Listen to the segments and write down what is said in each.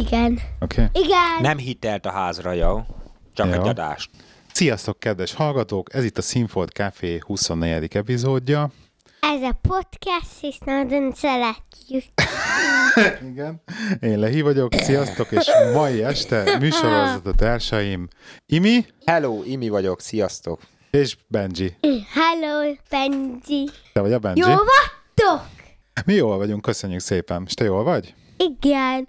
Igen. Oké. Okay. Igen. Nem hitelt a házra, jó? Csak Jó. egy adást. Sziasztok, kedves hallgatók! Ez itt a Színfolt Café 24. epizódja. Ez a podcast, és nagyon szeretjük. Igen. Én Lehi vagyok, sziasztok, és mai este műsorozat társaim Imi Hello, Imi vagyok, sziasztok. és Benji. Hello, Benji. Te vagy a Benji? Jó vagytok? Mi jól vagyunk, köszönjük szépen. És te jól vagy? Igen.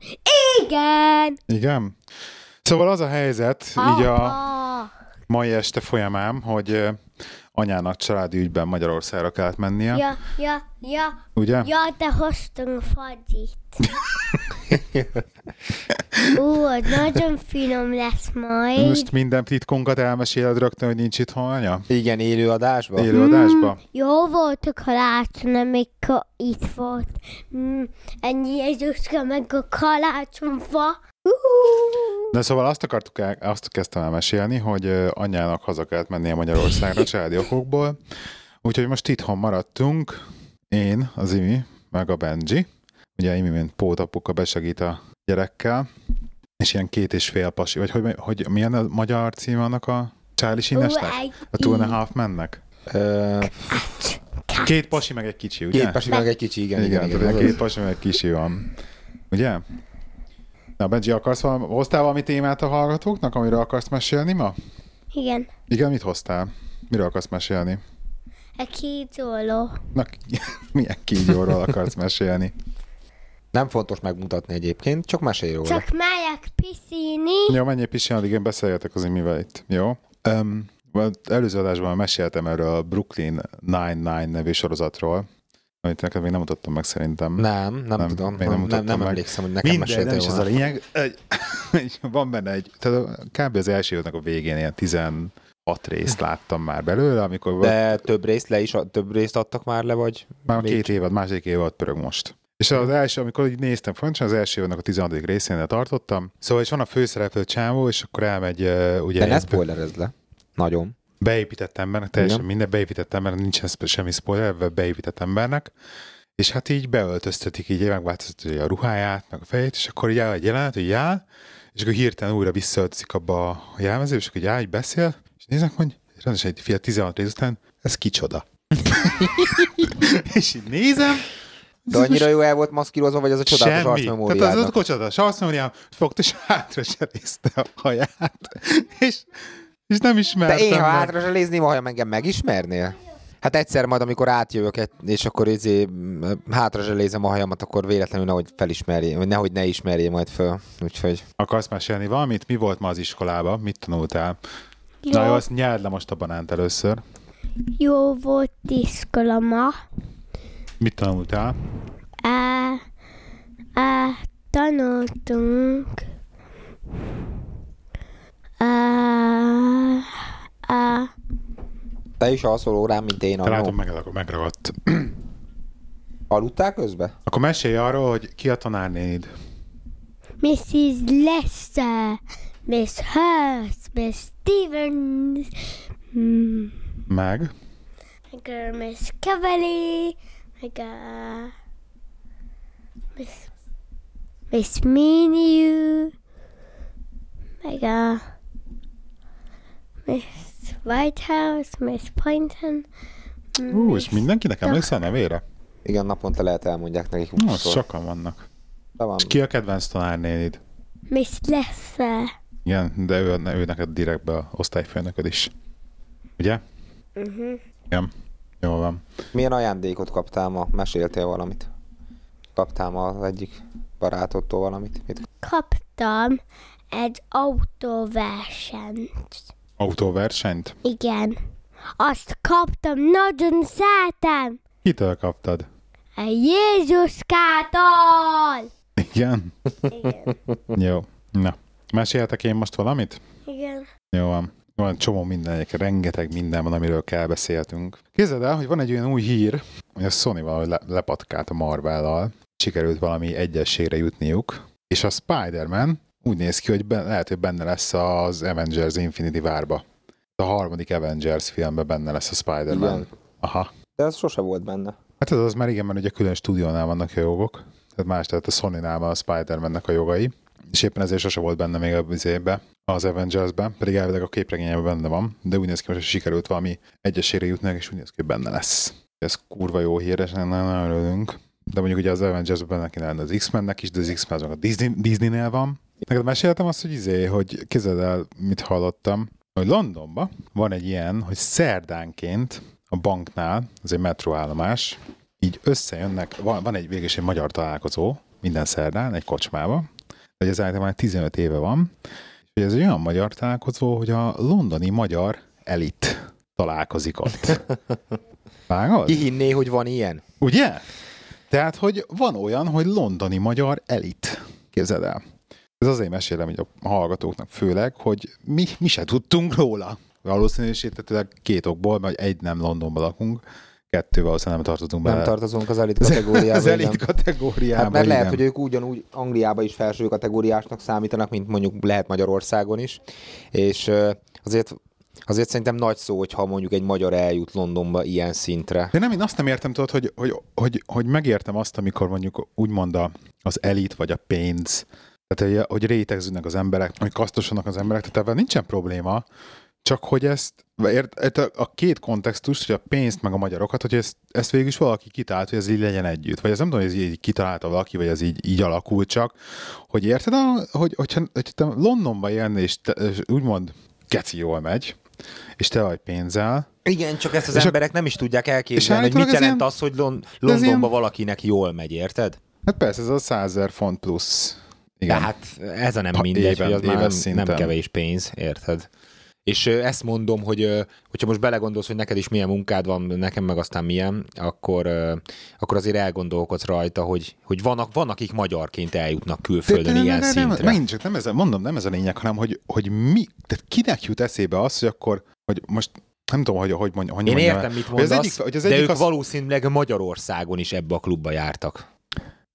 Igen. Igen. Szóval az a helyzet, így a Apa. mai este folyamán, hogy anyának családi ügyben Magyarországra kellett mennie, Ja, ja, ja. ugye? Ja, de hoztunk fagyit. Ó, az nagyon finom lesz majd. Most minden titkunkat elmeséled rögtön, hogy nincs itthon anya? Igen, élő adásban? Élőadásba? Jó volt a kalácson, amikor itt volt. Mm, ennyi Jézuska meg a kalácsonfa. Uh, De szóval azt akartuk el, azt kezdtem el mesélni, hogy anyának haza kellett mennie Magyarországra családi okokból. Úgyhogy most itthon maradtunk, én, az Imi, meg a Benji. Ugye Imi, mint pótapuka besegít a gyerekkel, és ilyen két és fél pasi, vagy hogy, hogy milyen a magyar cím annak a Charlie Sheen-esnek? A Two and a Half mennek? Két pasi, meg egy kicsi, ugye? két pasi meg egy kicsi, igen. Igen, igen, igen, két pasi, meg egy kicsi van. Ugye? Na, Benji, akarsz valami, hoztál valami témát a hallgatóknak, amiről akarsz mesélni ma? igen, Igen, mit hoztál? Miről akarsz mesélni? a kígyóló. Na, milyen kígyóról akarsz mesélni? Nem fontos megmutatni egyébként, csak mesélj róla. Csak megyek piszíni. Jó, menjél pisilni, addig én beszélgetek az imivel itt. Jó? Um, előző adásban meséltem erről a Brooklyn Nine-Nine nevű sorozatról, amit neked még nem mutattam meg szerintem. Nem, nem, Nem, tudom. még Nem, nem nem, nem, meg. emlékszem, hogy nekem Mindegy, nem is ez a lényeg. Egy, egy, van benne egy, tehát kb. az első évnek a végén ilyen 16 részt láttam már belőle, amikor volt, De több részt le is, több részt adtak már le, vagy? már a még két évad, második évad pörög most. És az első, amikor így néztem fontosan, az első évadnak a 16. részénél tartottam. Szóval is van a főszereplő csávó, és akkor elmegy, uh, ugye, De ne spoilerezd le. Nagyon. beépített embernek, teljesen Igen. minden beépített embernek, nincsen semmi spoiler, beépített embernek, és hát így beöltöztetik, így megváltoztatja a ruháját, meg a fejét, és akkor így áll egy jelenet, hogy áll, és akkor hirtelen újra visszaöltözik abba a jelmezőbe, és akkor így áll, így beszél, és néznek, hogy rendesen egy fia 16 rész után, ez kicsoda. és így nézem, De annyira jó el volt maszkírozva, vagy az a csodálatos Semmi. Tehát az, az arcmemóriádnak? kocsodatos arcmemóriám fogta, és hátra cserészte a haját. És, és nem ismertem De én, ha hátra se lézném, ha engem megismernél? Hát egyszer majd, amikor átjövök, és akkor izé, hátra se lézem a hajamat, akkor véletlenül nehogy felismerjél, vagy nehogy ne ismerjél majd föl. Úgyhogy Akarsz mesélni valamit? Mi volt ma az iskolában? Mit tanultál? Jó, Na jó, azt nyeld le most a banánt először. jó volt iskola ma. Mit tanultál? Á, á, tanultunk. Á, á, te is alszol órán, mint én Te látom, annó. meg, megragadt. Aludtál közben? Akkor mesélj arról, hogy ki a tanárnéd. Mrs. Lester, Miss Hurst, Miss Stevens, mm, Meg. meg a Miss Cavalier, meg a Miss, Miss Minu, meg a Miss Whitehouse, Miss Poynton. Ú, és mindenkinek emlékszel a nevére? Igen, naponta lehet elmondják nekik Ú, az 20 sokan vannak. De van. És ki a kedvenc tanárnéd? Miss Lester. Igen, de ő, ő neked direktbe a osztályfőnököd is. Ugye? Uh-huh. Igen. Jól van. Milyen ajándékot kaptál ma? Meséltél valamit? Kaptál ma az egyik barátodtól valamit? Mit? Kaptam egy autóversenyt. Autóversenyt? Igen. Azt kaptam, nagyon szeretem. Kitől kaptad? A Jézuskától. Igen? Igen. Jó. Na, meséltek én most valamit? Igen. Jó van. Van csomó minden, egyébként rengeteg minden van, amiről kell beszéltünk. Képzeld el, hogy van egy olyan új hír, hogy a Sony valahogy le- lepatkált a Marvel-lal, sikerült valami egyességre jutniuk, és a Spider-Man úgy néz ki, hogy ben, lehet, hogy benne lesz az Avengers Infinity Várba. A harmadik Avengers filmben benne lesz a Spider-Man. Igen. Aha. De ez sose volt benne. Hát ez az már igen, mert ugye külön stúdiónál vannak a jogok. Tehát tehát más, tehát a Sony-nál van a Spider-Man-nek a jogai, és éppen ezért sose volt benne még a vizébe, az Avengers-ben, pedig elvileg a képregényben benne van, de úgy néz ki, hogy sikerült valami egyesére jutnak, és úgy néz ki, hogy benne lesz. Ez kurva jó hír, és nagyon örülünk. De mondjuk ugye az Avengers-ben benne kéne lenni az X-Mennek is, de az X-Men a Disney, Disney-nél van. Neked meséltem azt, hogy izé, hogy képzeld el, mit hallottam, hogy Londonban van egy ilyen, hogy szerdánként a banknál, az egy metroállomás, így összejönnek, van, van egy végül egy magyar találkozó minden szerdán, egy kocsmába, hogy ez általában 15 éve van, és ez egy olyan magyar találkozó, hogy a londoni magyar elit találkozik ott. Vágod? Ki hinné, hogy van ilyen? Ugye? Tehát, hogy van olyan, hogy londoni magyar elit. Képzeld el. Ez azért mesélem hogy a hallgatóknak főleg, hogy mi, mi se tudtunk róla. Valószínűsítetőleg két okból, vagy egy nem Londonban lakunk, kettő valószínűleg nem tartozunk bele. Nem tartozunk az elit kategóriába. az elit kategóriába, Hát mert lehet, igen. hogy ők ugyanúgy Angliába is felső kategóriásnak számítanak, mint mondjuk lehet Magyarországon is, és azért Azért szerintem nagy szó, hogyha mondjuk egy magyar eljut Londonba ilyen szintre. De nem, én azt nem értem, tudod, hogy, hogy, hogy, hogy megértem azt, amikor mondjuk úgymond a, az elit vagy a pénz, tehát hogy, hogy rétegződnek az emberek, hogy kasztosanak az emberek, tehát ebben nincsen probléma, csak hogy ezt, ért, ért a, a két kontextust, hogy a pénzt meg a magyarokat, hogy ezt, ezt végül is valaki kitalált, hogy ez így legyen együtt. Vagy ez nem tudom, hogy ez így kitalálta valaki, vagy ez így, így alakult csak, hogy érted, a, hogy, hogyha, hogyha te Londonba élni, és, te, és úgymond keci jól megy, és te vagy pénzzel, Igen, csak ezt az És a- emberek nem is tudják elképzelni, hogy mit jelent ilyen- az, hogy Lon- ez Londonba ilyen- valakinek jól megy, érted? hát persze ez a 100 000 font plusz. Igen. De hát ez a nem mindegy, éven- hogy az már éves nem, szinten. nem kevés pénz, érted? És ezt mondom, hogy hogyha most belegondolsz, hogy neked is milyen munkád van, nekem meg aztán milyen, akkor, akkor azért elgondolkodsz rajta, hogy, hogy vannak, van, akik magyarként eljutnak külföldön ilyen nem, szintre. megint csak nem ez, mondom, nem ez a lényeg, hanem hogy, hogy mi, tehát kinek jut eszébe az, hogy akkor, hogy most nem tudom, hogy, hogy mondjam. Hogy Én mondjam, értem, mit hogy az mondasz, egyik, hogy az de egyik ők az, valószínűleg Magyarországon is ebbe a klubba jártak.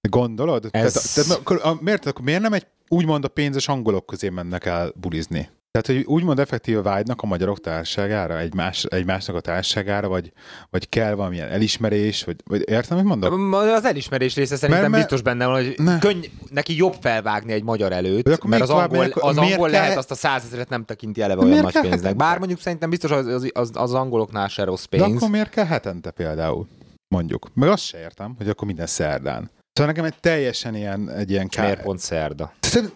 Gondolod? Ez- Tehát, tehát, akkor, miért, akkor miért nem egy úgymond a pénzes angolok közé mennek el bulizni? Tehát, hogy úgymond effektíve vágynak a magyarok társaságára, egymás, egymásnak a társaságára, vagy, vagy kell valamilyen elismerés, vagy, vagy értem, hogy mondok? Az elismerés része szerintem Mert- mert- biztos benne van, hogy Ne. könny, neki jobb felvágni egy magyar előtt, De mert az angol, miért- az miért angol kell- lehet azt a százezeret nem tekinti eleve De olyan nagy kell pénznek. Bár mondjuk szerintem biztos az, az, az, az angoloknál se rossz De pénz. akkor miért kell hetente például? Mondjuk. Meg azt se értem, hogy akkor minden szerdán. Szóval nekem egy teljesen ilyen, egy ilyen És miért pont szerda?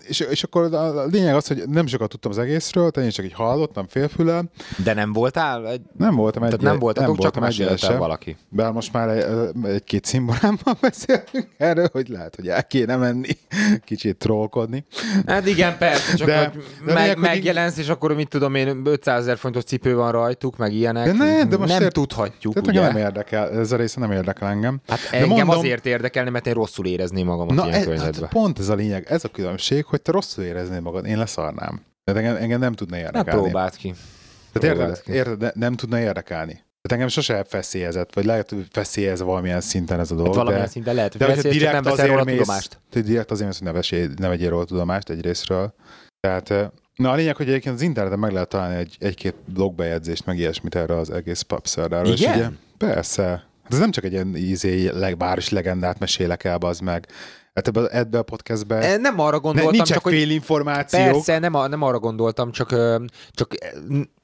És, és akkor a lényeg az, hogy nem sokat tudtam az egészről, tehát én csak így hallottam félfüle. De nem voltál? Egy, Nem voltam egy tehát nem voltatok, csak voltam mesélte valaki. Bár most már egy, egy-két szimborámmal beszélünk erről, hogy lehet, hogy el kéne menni kicsit trollkodni. Hát igen, persze, csak De- de, hogy de meg, lényeg, megjelensz, és akkor mit tudom én, 500 ezer fontos cipő van rajtuk, meg ilyenek. De ne, de most nem ért- tudhatjuk, Tehát ugye? nem érdekel, ez a része nem érdekel engem. Hát De engem mondom- azért érdekelne, mert én rosszul érezném magamat Na, ilyen ez, környezetben. hát pont ez a lényeg, ez a különbség, hogy te rosszul éreznéd magad, én leszarnám. Tehát engem, engem nem tudna Ne érdekelni. próbáld ki. Tehát érted, érted, de nem tudna érdekelni. Tehát engem sose feszélyezett, vagy lehet, hogy feszélyez valamilyen szinten ez a dolog. Hát valamilyen de, szinten lehet, hogy de veszélyes, csak nem veszel róla mész, tudomást. tehát direkt azért mész, hogy ne, vesélj, ne vegyél róla tudomást egy részről. Tehát, eh, na a lényeg, hogy egyébként az interneten meg lehet találni egy, egy-két blogbejegyzést, meg ilyesmit erre az egész papszerdáról. És Igen? ugye, persze. Hát ez nem csak egy ilyen izé, leg, város legendát mesélek el, az meg. Hát ebbe, ebbe a podcastbe Eh, Nem arra ne, gondoltam, nincsenek csak hogy fél információk. Persze, nem, a, nem arra gondoltam, csak, csak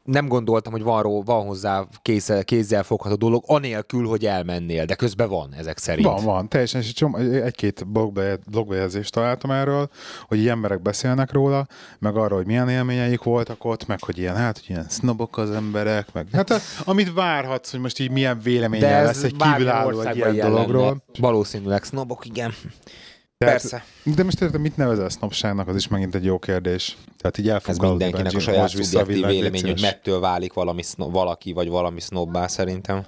nem gondoltam, hogy van, ró, van hozzá kézzel, kézzel fogható dolog, anélkül, hogy elmennél, de közben van ezek szerint. Van, van, teljesen, és egy-két blogbe, blogbejegyzést találtam erről, hogy ilyen emberek beszélnek róla, meg arról, hogy milyen élményeik voltak ott, meg hogy ilyen, hát, hogy ilyen sznobok az emberek, meg hát a- amit várhatsz, hogy most így milyen véleménye lesz egy kívülálló egy ilyen lenne. dologról. Valószínűleg sznobok, igen. Tehát- Persze. De most érted, mit nevezel sznobságnak, az is megint egy jó kérdés. Tehát így Ez mindenkinek a saját szubjektív vélemény, hogy mettől válik valami szno- valaki, vagy valami snobbá szerintem.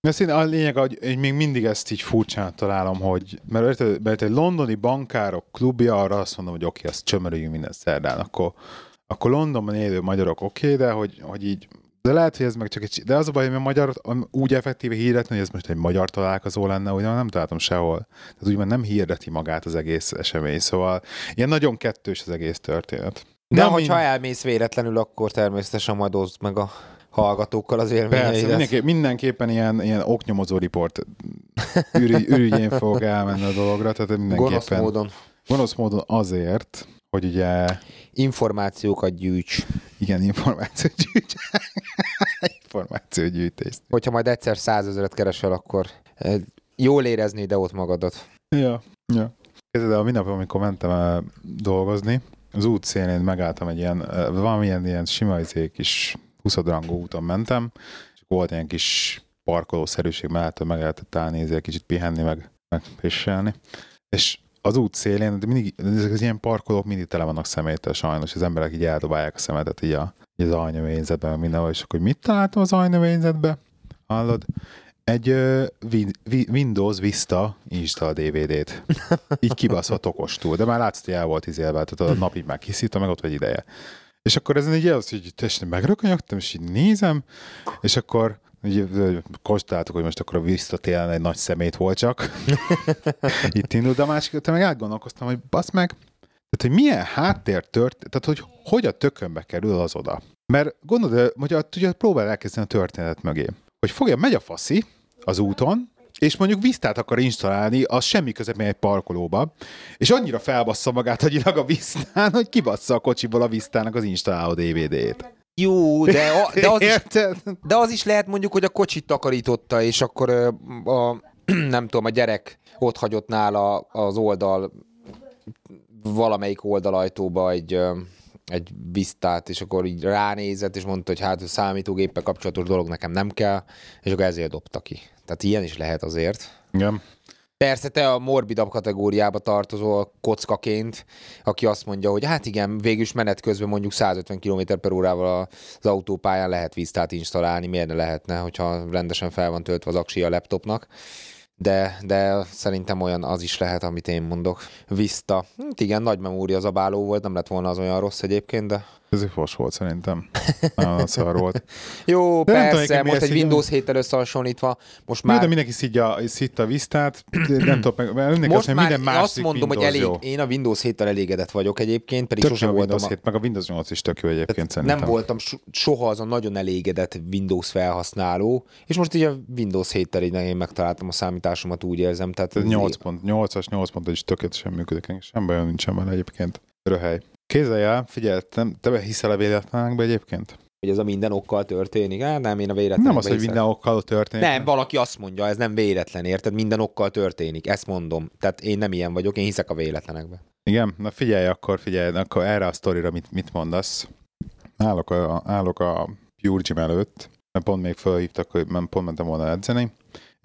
De szín, a lényeg, hogy én még mindig ezt így furcsán találom, hogy mert, érted, mert egy londoni bankárok klubja, arra azt mondom, hogy oké, okay, azt csömörüljünk minden szerdán, akkor, akkor Londonban élő magyarok oké, okay, de hogy, hogy így de lehet, hogy ez meg csak egy... De az a baj, hogy a magyar úgy effektíve hirdetni, hogy ez most egy magyar találkozó lenne, ugye nem találtam sehol. Tehát úgymond nem hirdeti magát az egész esemény, szóval ilyen nagyon kettős az egész történet. De Na, hogyha mind- elmész véletlenül, akkor természetesen majd oszd meg a hallgatókkal az Persze, élményeidet. mindenképp, mindenképpen ilyen, ilyen oknyomozó riport ürügy, ürügyén fogok elmenni a dologra, tehát Gonosz mindenképpen módon gonosz módon azért, hogy ugye információkat gyűjts. igen, információgyűjtés. információgyűjtés. Hogyha majd egyszer százezeret keresel, akkor eh, jól érezni ide ott magadat. Ja, ja. Kezdve, a minap, amikor mentem el dolgozni, az út szélén megálltam egy ilyen, eh, valamilyen ilyen sima izé, kis 20 rangú úton mentem, és volt ilyen kis parkolószerűség mellett, hogy meg lehetett állni, izé, kicsit pihenni, meg, meg pisselni. És az út szélén, de mindig, ezek az ilyen parkolók mindig tele vannak szeméttel sajnos, az emberek így eldobálják a szemetet így, a, így az ajnövényzetben, mindenhol, és akkor mit találtam az ajnövényzetbe? Hallod? Egy uh, Windows Vista install DVD-t. Így kibaszott okostul. De már látszott, hogy el volt izélve, tehát a nap így már kiszívta, meg ott vagy ideje. És akkor ezen így az, hogy testen megrökönyögtem, és így nézem, és akkor így konstatáltuk, hogy most akkor a Vista tényleg egy nagy szemét volt csak. Itt indult, de a másik, te meg átgondolkoztam, hogy basz meg, tehát, hogy milyen háttér tört, tehát, hogy hogy a tökönbe kerül az oda. Mert gondolod, hogy ugye próbál elkezdeni a történet mögé. Hogy fogja, megy a faszi az úton, és mondjuk Vistát akar installálni, az semmi közepén egy parkolóba, és annyira felbassza magát agyilag a Vistán, hogy kibassza a kocsiból a Vistának az installáló DVD-t. Jó, de, a, de, az is, de az is lehet mondjuk, hogy a kocsit takarította, és akkor a, nem tudom, a gyerek ott hagyott nála az oldal valamelyik oldalajtóba egy, egy biztát, és akkor így ránézett, és mondta, hogy hát a számítógéppel kapcsolatos dolog nekem nem kell, és akkor ezért dobta ki. Tehát ilyen is lehet azért. Igen. Persze te a morbidabb kategóriába tartozol kockaként, aki azt mondja, hogy hát igen, végülis menet közben mondjuk 150 km per órával az autópályán lehet víztát installálni, miért ne lehetne, hogyha rendesen fel van töltve az aksi a laptopnak. De, de szerintem olyan az is lehet, amit én mondok. Vista. Hát igen, nagy memória zabáló volt, nem lett volna az olyan rossz egyébként, de... Ez egy fos volt szerintem. Nagyon szar volt. Jó, De tudom, persze, nekem most egy Windows 7-tel összehasonlítva, most Már... már... De mindenki szidja, szidta a Vistát, nem tudom, meg, mindenki Most azt mondja, már minden másik azt mondom, hogy Windows elég, jó. én a Windows 7-tel elégedett vagyok egyébként, pedig Tök jó sosem a voltam Windows a, 7, meg a Windows 8 is tök jó egyébként szerintem. nem voltam so- soha azon nagyon elégedett Windows felhasználó, és most így a Windows 7-tel így én megtaláltam a számításomat, úgy érzem. Tehát Ez ez 8.8-as, 8.1 is tökéletesen működik, sem bajom nincsen vele egyébként. Röhely. Kézzelj el, figyelj, te, te hiszel a véletlenekbe egyébként? hogy ez a minden okkal történik. Hát nem, én a véletlen. Nem az, hogy minden okkal történik. Nem, valaki azt mondja, ez nem véletlen, érted? Minden okkal történik. Ezt mondom. Tehát én nem ilyen vagyok, én hiszek a véletlenekbe. Igen? Na figyelj akkor, figyelj, akkor erre a sztorira mit, mit mondasz? Állok a, állok a Pure Gym előtt, mert pont még felhívtak, hogy pont mentem volna edzeni,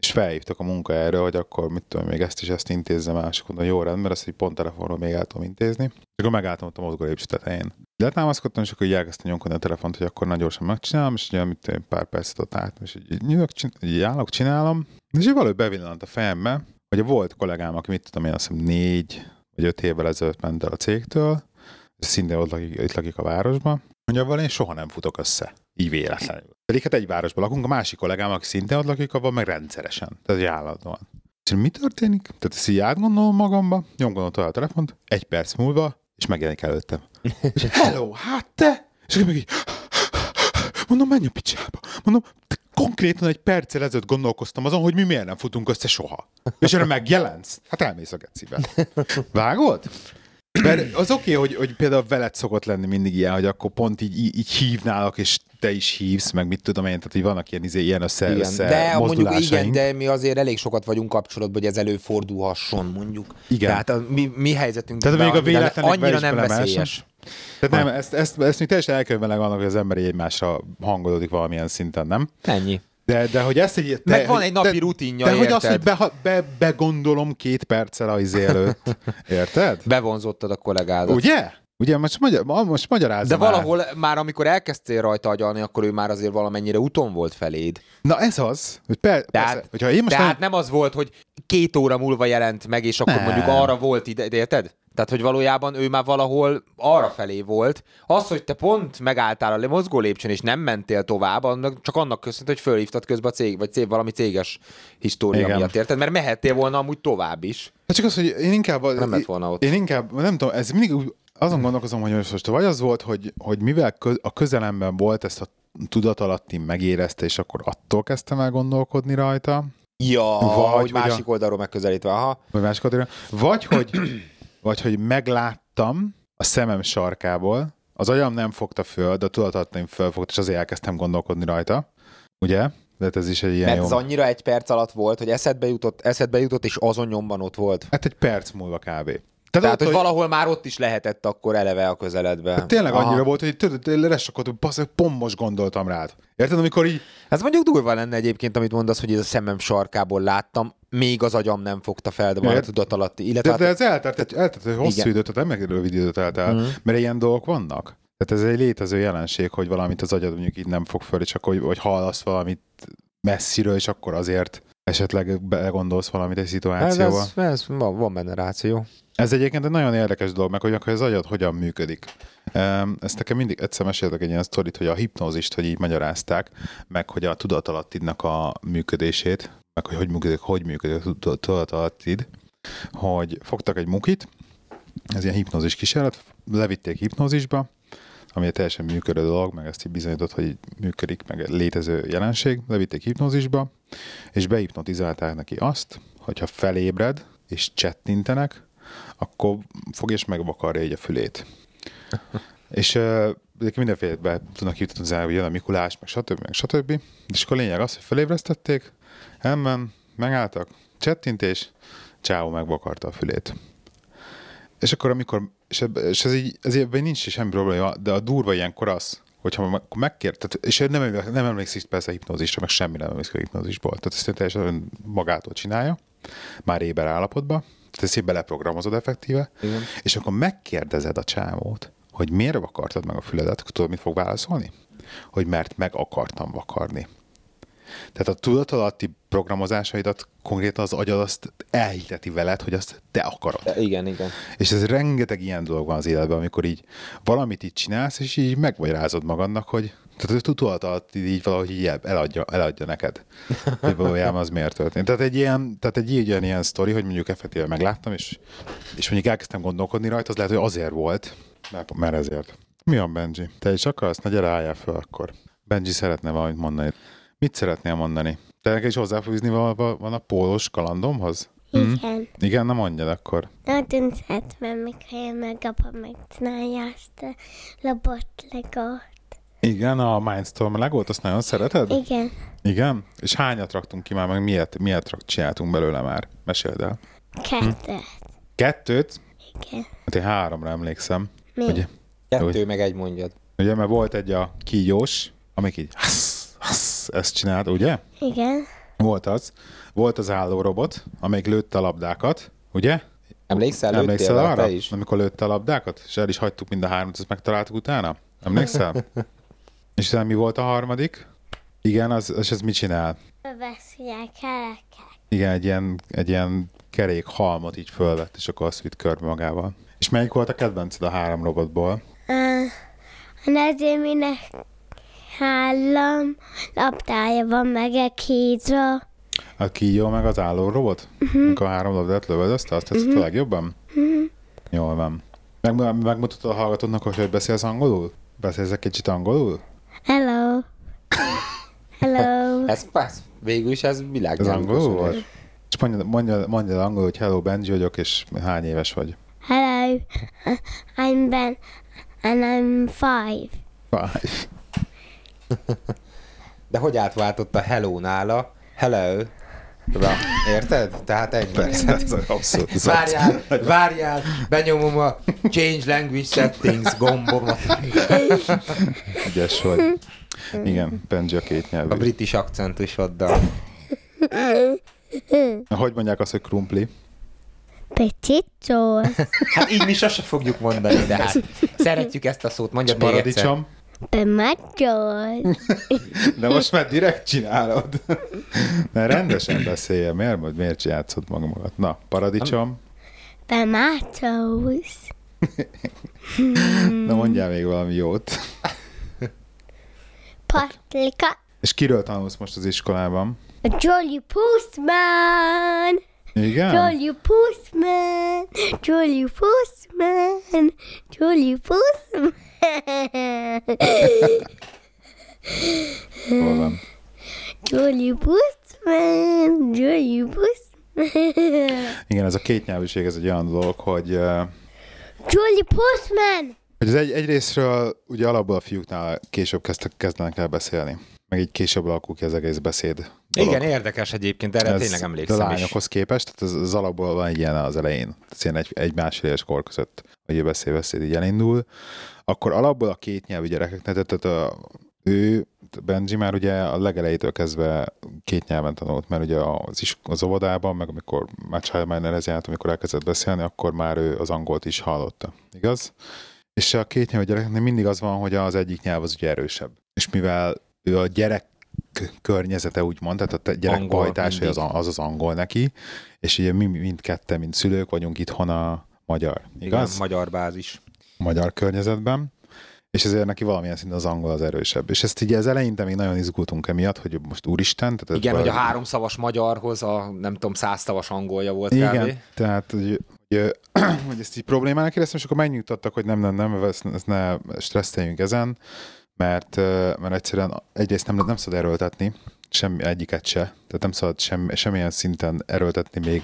és felhívtak a munkaerről, hogy akkor mit tudom, még ezt is ezt intézzem el, és akkor mondom, jó rendben, ezt egy pont telefonról még el tudom intézni. És akkor megálltam ott a mozgó lépcső tetején. Letámaszkodtam, és akkor így elkezdtem nyomkodni a telefont, hogy akkor nagyon gyorsan megcsinálom, és ugye mit pár percet ott állt, és így, csin- így állok, csinálom, és így valahogy bevillant a fejembe, hogy a volt kollégám, aki mit tudom én, azt hiszem négy vagy öt évvel ezelőtt ment el a cégtől, és szintén ott lakik, itt lakik a városban, hogy avval én soha nem futok össze. Így véletlenül. Pedig hát egy városban lakunk, a másik kollégám, aki szintén ott lakik, avval meg rendszeresen. Tehát egy állandóan. És mi történik? Tehát ezt így átgondolom magamba, nyomgondolom tovább a telefont, egy perc múlva, és megjelenik előttem. És hello, hát te? És akkor meg így, mondom, menj a picsába. Mondom, konkrétan egy perccel ezelőtt gondolkoztam azon, hogy mi miért nem futunk össze soha. És erre megjelensz? Hát elmész a gecibe. Vágod? Mert az oké, okay, hogy, hogy például veled szokott lenni mindig ilyen, hogy akkor pont így, így, hívnálok, és te is hívsz, meg mit tudom én, tehát így vannak ilyen, izé, ilyen össze, Igen. össze De mondjuk igen, de mi azért elég sokat vagyunk kapcsolatban, hogy ez előfordulhasson, mondjuk. Igen. Tehát a mi, mi helyzetünk Tehát még a annyira, véletlenekbe annyira nem veszélyes. Tehát nem, ezt, ezt, ezt mi teljesen elkönyvelek annak, hogy az ember egymásra hangolódik valamilyen szinten, nem? Ennyi. De, de hogy ezt egy... Meg de, van hogy- egy napi de, rutinja, De hogy azt, hogy érted? be, be, begondolom két perccel a izé előtt. Érted? Bevonzottad a kollégádat. Ugye? Ugye, most, magyar, most magyarázom De már. valahol már amikor elkezdtél rajta agyalni, akkor ő már azért valamennyire úton volt feléd. Na ez az, hogy per, Tehát- persze, hogyha én most Tehát nem az volt, hogy két óra múlva jelent meg, és akkor Nem. mondjuk arra volt ide, érted? Tehát, hogy valójában ő már valahol arra felé volt. Az, hogy te pont megálltál a mozgó lépcsőn, és nem mentél tovább, annak, csak annak köszönhető, hogy fölhívtad közben a cég, vagy cég, valami céges história Igen. miatt, érted? Mert mehettél volna amúgy tovább is. Hát csak az, hogy én inkább... Nem lett volna ott. Én inkább, nem tudom, ez mindig azon gondolkozom, hogy most vagy az volt, hogy, hogy mivel a közelemben volt ezt a tudatalatti megérezte, és akkor attól kezdtem el gondolkodni rajta, Ja, Vagy, hogy másik oldalról megközelítve, aha. vagy másik oldalra. vagy hogy, vagy hogy megláttam a szemem sarkából, az agyam nem fogta föl, de a tudatalattim fölfogta, és azért elkezdtem gondolkodni rajta. Ugye? De ez is egy ilyen Mert jó... ez annyira egy perc alatt volt, hogy eszedbe jutott, eszedbe jutott, és azon nyomban ott volt. Hát egy perc múlva kb. Tehát, ott, hogy valahol már ott is lehetett akkor eleve a közeledben. Hát tényleg Aha. annyira volt, hogy hogy bassz, pont most gondoltam rád. Érted, amikor így, Ez mondjuk durva lenne egyébként, amit mondasz, hogy ez a szemem sarkából láttam, még az agyam nem fogta fel, de van a Ért- tudatalatti. Illetve de, de hát, ez eltelt, egy, eltelt egy hosszú Igen. időt, tehát nem meg rövid időt eltelt, Mhm. mert ilyen dolgok vannak. Tehát ez egy létező jelenség, hogy valamit az agyad mondjuk így nem fog föl, és akkor, hogy hallasz valamit messziről, és akkor azért esetleg belegondolsz valamit egy szituációba. ez, ez, van, van benne ráció. Ez egyébként egy nagyon érdekes dolog, meg hogy akkor az agyad hogyan működik. Ezt nekem mindig egyszer meséltek egy ilyen sztorit, hogy a hipnózist, hogy így magyarázták, meg hogy a tudatalattidnak a működését, meg hogy hogy működik, hogy működik a tudat- tudatalattid, hogy fogtak egy mukit, ez ilyen hipnózis kísérlet, levitték hipnózisba, ami egy teljesen működő dolog, meg ezt így bizonyított, hogy működik, meg egy létező jelenség, levitték hipnózisba, és behipnotizálták neki azt, hogyha felébred, és csettintenek, akkor fog és megvakarja így a fülét. és uh, mindenféle be tudnak hipnotizálni, hogy jön a Mikulás, meg stb. meg stb. És akkor a lényeg az, hogy felébresztették, elmen, megálltak, csettintés, csáó megvakarta a fülét. És akkor amikor, és, és ez így, ez ebben nincs semmi probléma, de a durva ilyenkor az, hogyha meg- megkér, tehát, és nem, emlékszik- nem emlékszik persze a hipnózisra, meg semmi nem emlékszik a hipnózisból. Tehát ezt teljesen magától csinálja, már éber állapotban, tehát ezt így beleprogramozod effektíve, Igen. és akkor megkérdezed a csámót, hogy miért vakartad meg a füledet, tudod, mit fog válaszolni? Hogy mert meg akartam vakarni. Tehát a tudatalatti programozásaidat konkrétan az agyad azt elhiteti veled, hogy azt te akarod. De igen, igen. És ez rengeteg ilyen dolog van az életben, amikor így valamit így csinálsz, és így megmagyarázod magadnak, hogy tehát a tudat alatt így valahogy így el- eladja, eladja neked, hogy valójában az miért történt. Tehát egy ilyen, tehát egy ilyen, ilyen sztori, hogy mondjuk effektíve megláttam, és, és mondjuk elkezdtem gondolkodni rajta, az lehet, hogy azért volt, mert, mert ezért. Mi van, Benji? Te is akarsz? Na gyere, álljál föl akkor. Benji szeretne valamit mondani. Mit szeretnél mondani? Te neked is hozzáfűzni van, van a pólós kalandomhoz? Igen. Igen, na mondjad akkor. Nagyon szeretem, mikor meg apa megcsinálja azt a robotlegót. Igen, a Mindstorm legót, azt nagyon szereted? Igen. Igen? És hányat raktunk ki már, meg miért, miért rak- csináltunk belőle már? Meséld el. Kettő. Kettőt? Igen. Hát én háromra emlékszem. Mi? Ugye, Kettő meg egy mondjad. ugye, mert volt egy a kígyós, amik így hasz, hasz, ezt csinált, ugye? Igen. Volt az. Volt az állórobot, amelyik lőtte a labdákat, ugye? Emlékszel, Emlékszel lőttél arra? te is? Amikor lőtte a labdákat? És el is hagytuk mind a hármat, ezt megtaláltuk utána? Emlékszel? És utána mi volt a harmadik? Igen, az, és ez mit csinál? Veszi kerekek. Igen, egy ilyen, egy ilyen kerék halmot így fölvett, és akkor azt vitt körbe magával. És melyik volt a kedvenced a három robotból? Uh, a nezéminek három labdája van meg egy kígyó. A kígyó meg az álló robot? Uh-huh. Amikor a három labdát lövöldözte, azt tetszett uh-huh. a legjobban? Uh-huh. Jól van. Meg, megmutatod a hallgatóknak, hogy beszélsz angolul? Beszélsz egy kicsit angolul? Hello. Hello. Ez, ez végül is ez Ez világnyelvű angolul volt? És mondjad, mondjad, mondjad angolul, hogy hello, Benji vagyok, és hány éves vagy? Hello. I'm Ben and I'm five. Five. De hogy átváltott a hello nála? Hello. Ra. Érted? Tehát. Persze, ez abszolút. Várjál, várjál, benyomom a Change Language Settings gombomat. Ügyes vagy. Igen, Benji a két A nyelvű. british akcentusoddal. Hogy mondják azt, hogy krumpli? Petito. Hát így mi sose fogjuk mondani, de hát szeretjük ezt a szót. Mondja még egyszer. Paradicsom? Tomato. De most már direkt csinálod. Ne rendesen beszélje, miért, miért játszod magamat? Na, paradicsom. Tomatoes. Na mondjál még valami jót. Paprika. És kiről tanulsz most az iskolában? A Jolly Postman. Igen? Jolly Postman. Jolly Postman. Jolly Postman. Hol van? Jolly Buszman, Jolly Buszman. Igen, ez a kétnyelvűség, ez egy olyan dolog, hogy, Jolly Postman! hogy az egy, egyrésztről ugye alapból a fiúknál később kezdtek, kezdenek el beszélni. Meg így később alakul ki az egész beszéd. dolog. Igen, érdekes egyébként, erre Ez tényleg emlékszem a is. lányokhoz képest, tehát az, az alapból van egy ilyen az elején. Tehát egy, egy másfél éves kor között, hogy a beszéd-beszéd így elindul. Akkor alapból a két nyelvű gyerekeknek, tehát a, ő, Benji már ugye a legelejétől kezdve két nyelven tanult, mert ugye az, is, az óvodában, meg amikor már Childminderhez járt, amikor elkezdett beszélni, akkor már ő az angolt is hallotta. Igaz? És a két nyelvű gyerekeknek mindig az van, hogy az egyik nyelv az ugye erősebb. És mivel ő a gyerek környezete úgymond, tehát a te- gyerek Angol pajtása az, az az angol neki, és ugye mi mindketten, mint szülők vagyunk itthon a magyar, igaz? Igen, magyar bázis. magyar környezetben, és ezért neki valamilyen szinten az angol az erősebb. És ezt így az eleinte még nagyon izgultunk emiatt, hogy most úristen. Tehát Igen, hogy a háromszavas magyarhoz a nem tudom, százszavas angolja volt Igen, kb. tehát hogy, hogy, hogy ezt így problémának éreztem, és akkor megnyugtattak, hogy nem, nem, nem, ezt, ezt ne stresszeljünk ezen, mert, mert egyszerűen egyrészt nem, nem szabad erőltetni, semmi egyiket se, tehát nem szabad sem, semmilyen szinten erőltetni még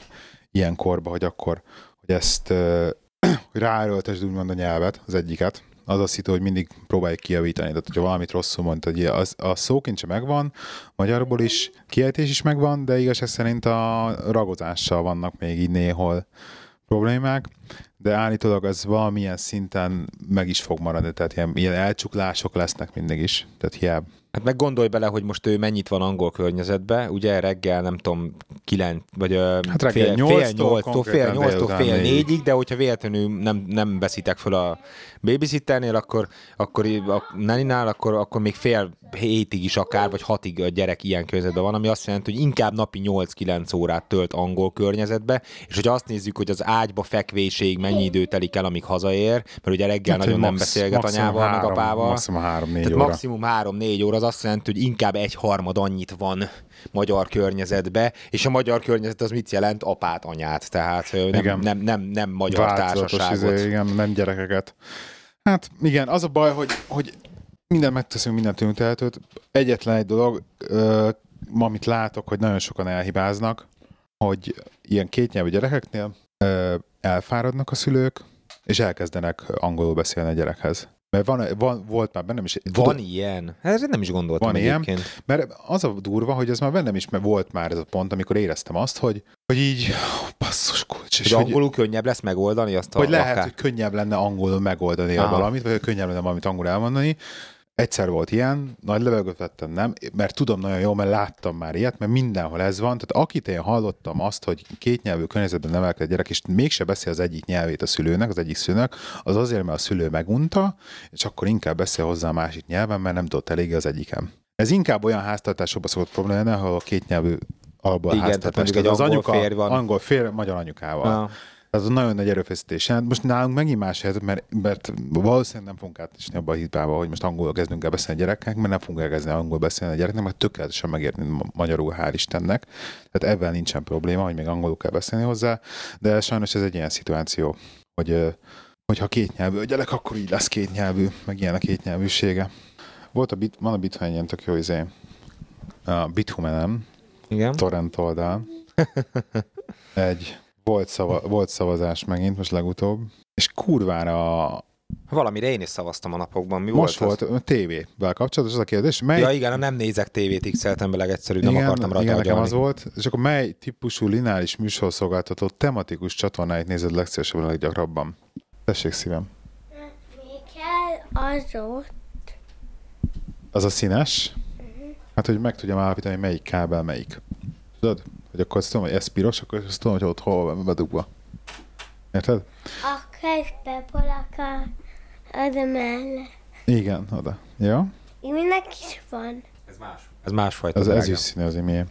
ilyen korba, hogy akkor, hogy ezt hogy ráerőltesd úgymond a nyelvet, az egyiket, az azt hitte, hogy mindig próbáljuk kijavítani. Tehát, hogyha valamit rosszul mondta, hogy az, a szókincse megvan, magyarból is, kiejtés is megvan, de igazság szerint a ragozással vannak még így néhol problémák, de állítólag ez valamilyen szinten meg is fog maradni, tehát ilyen, ilyen elcsuklások lesznek mindig is, tehát hiába. Hát meg gondolj bele, hogy most ő mennyit van angol környezetben, ugye reggel nem tudom, kilenc, vagy Hát reggel fél, fél nyolctól, nyolctól, fél konkrétan nyolctól délután fél négyig. de hogyha véletlenül nem, nem veszitek föl a babysitternél, akkor, akkor a naninál, akkor, akkor még fél hétig is akár, vagy hatig a gyerek ilyen környezetben van, ami azt jelenti, hogy inkább napi 8-9 órát tölt angol környezetbe, és hogyha azt nézzük, hogy az ágyba fekvéséig mennyi idő telik el, amíg hazaér, mert ugye reggel Hát, nagyon hogy nem max- beszélget anyával, meg apával. Maximum három-négy Tehát óra. maximum 3-4 óra, az azt jelenti, hogy inkább egy harmad annyit van magyar környezetbe, és a magyar környezet az mit jelent? Apát, anyát, tehát nem, Igen. nem, nem, nem magyar Változatos társaságot. Izé, igen, nem gyerekeket. Hát igen, az a baj, hogy, hogy mindent megteszünk, mindent tőlünk tehetőt. Egyetlen egy dolog, ö, amit látok, hogy nagyon sokan elhibáznak, hogy ilyen kétnyelvű gyerekeknél ö, elfáradnak a szülők, és elkezdenek angolul beszélni a gyerekhez. Mert van, van, volt már bennem is... Van tudod, ilyen? Erre nem is gondoltam Van ilyen? egyébként. Mert az a durva, hogy ez már bennem is, mert volt már ez a pont, amikor éreztem azt, hogy, hogy így, oh, basszus kulcs, és Hogy hogy, angolul könnyebb lesz megoldani azt a hogy lehet, akár... hogy könnyebb lenne angolul megoldani Aha. valamit, vagy hogy könnyebb lenne valamit angolul elmondani. Egyszer volt ilyen, nagy levegőt vettem, nem, mert tudom nagyon jól, mert láttam már ilyet, mert mindenhol ez van. Tehát akit én hallottam azt, hogy kétnyelvű környezetben nevelkedett gyerek, és mégse beszél az egyik nyelvét a szülőnek, az egyik szülőnek, az azért, mert a szülő megunta, és akkor inkább beszél hozzá a másik nyelven, mert nem tudott eléggé az egyikem. Ez inkább olyan háztartásokban szokott probléma lenni, ahol a kétnyelvű alapból Igen, tehát egy az angol anyuka, férj van. angol férj, magyar anyukával. Ah. Ez a nagyon nagy erőfeszítés. Hát most nálunk megint más helyzet, mert, mert valószínűleg nem fogunk átesni abba a hitbába, hogy most angolul kezdünk el beszélni a gyerekeknek, mert nem fogunk elkezdeni angolul beszélni a gyereknek, mert tökéletesen megérteni ma- magyarul, hál' Istennek. Tehát ebben nincsen probléma, hogy még angolul kell beszélni hozzá, de sajnos ez egy ilyen szituáció, hogy hogyha kétnyelvű a gyerek, akkor így lesz kétnyelvű, meg ilyen a kétnyelvűsége. Volt a bit, van a Bitcoin ilyen tök jó izé, a Bithumenem, Igen. torrent oldal. Egy volt, szava, volt szavazás megint, most legutóbb, és kurvára Valamire én is szavaztam a napokban. Mi most volt, volt, tévével kapcsolatos az a kérdés, mely, Az? Ja igen, nem nézek tévét x be legegyszerűbb, nem igen, akartam rajta igen, nekem az volt, és akkor mely típusú lineáris műsorszolgáltató tematikus csatornáit nézed legszívesebben a leggyakrabban? Tessék szívem. Mi kell azot? Az a színes? Hát, hogy meg tudjam állapítani, hogy melyik kábel melyik. Tudod? Hogy akkor azt tudom, hogy ez piros, akkor azt tudom, hogy ott hol van bedugva. Érted? A közbepolaka az mellett. Igen, oda. Ja? Minek is van? Ez más. Ez másfajta. Drágám. ezüst színű az imé.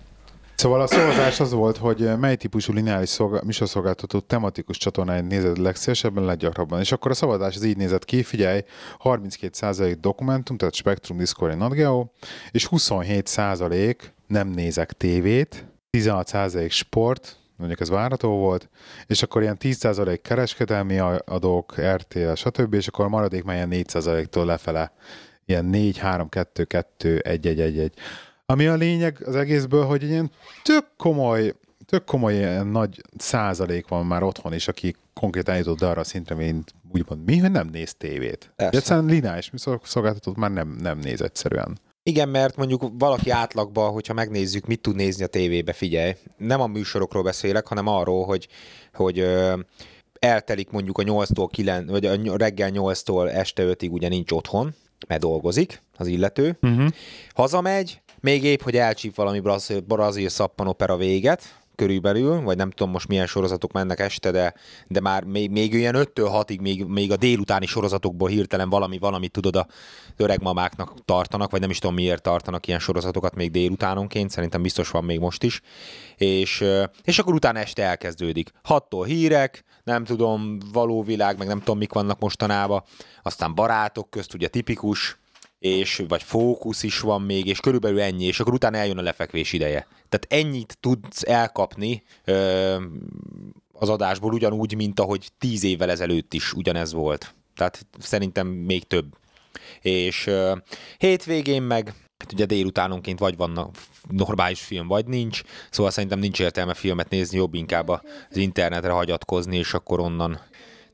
Szóval a szavazás az volt, hogy mely típusú lineáris szolga- műsorszolgáltató tematikus csatornáit nézed legszélesebben, leggyakrabban. És akkor a szavazás az így nézett ki, figyelj, 32% dokumentum, tehát Spectrum, Discovery, Geo, és 27% nem nézek tévét, 16% sport, mondjuk ez várható volt, és akkor ilyen 10% kereskedelmi adók, RTL, stb., és akkor a maradék már ilyen 4%-tól lefele ilyen 4, 3, 2, 2, 1, 1, 1, 1. Ami a lényeg az egészből, hogy ilyen tök komoly, tök komoly ilyen nagy százalék van már otthon is, aki konkrétan jutott arra a szintre, mint úgymond mi, hogy nem néz tévét. Persze. Egyszerűen lineáris szolgáltatót már nem, nem néz egyszerűen. Igen, mert mondjuk valaki átlagban, hogyha megnézzük, mit tud nézni a tévébe, figyelj, nem a műsorokról beszélek, hanem arról, hogy, hogy ö, eltelik mondjuk a 8-tól 9, vagy a reggel 8-tól este 5-ig ugye nincs otthon, mert dolgozik az illető. Uh-huh. Hazamegy, még épp, hogy elcsíp valami brazil, brazil szappanopera véget, körülbelül, vagy nem tudom most milyen sorozatok mennek este, de, de már még, még olyan 5-től 6-ig, még, még a délutáni sorozatokból hirtelen valami, valami tudod a öregmamáknak tartanak, vagy nem is tudom miért tartanak ilyen sorozatokat még délutánonként, szerintem biztos van még most is, és, és akkor utána este elkezdődik. 6-tól hírek, nem tudom, való világ, meg nem tudom mik vannak mostanában, aztán barátok közt, ugye tipikus, és vagy fókusz is van még, és körülbelül ennyi, és akkor utána eljön a lefekvés ideje. Tehát ennyit tudsz elkapni ö, az adásból ugyanúgy, mint ahogy tíz évvel ezelőtt is ugyanez volt. Tehát szerintem még több. És ö, hétvégén meg Hát ugye délutánonként vagy van normális film, vagy nincs, szóval szerintem nincs értelme filmet nézni, jobb inkább az internetre hagyatkozni, és akkor onnan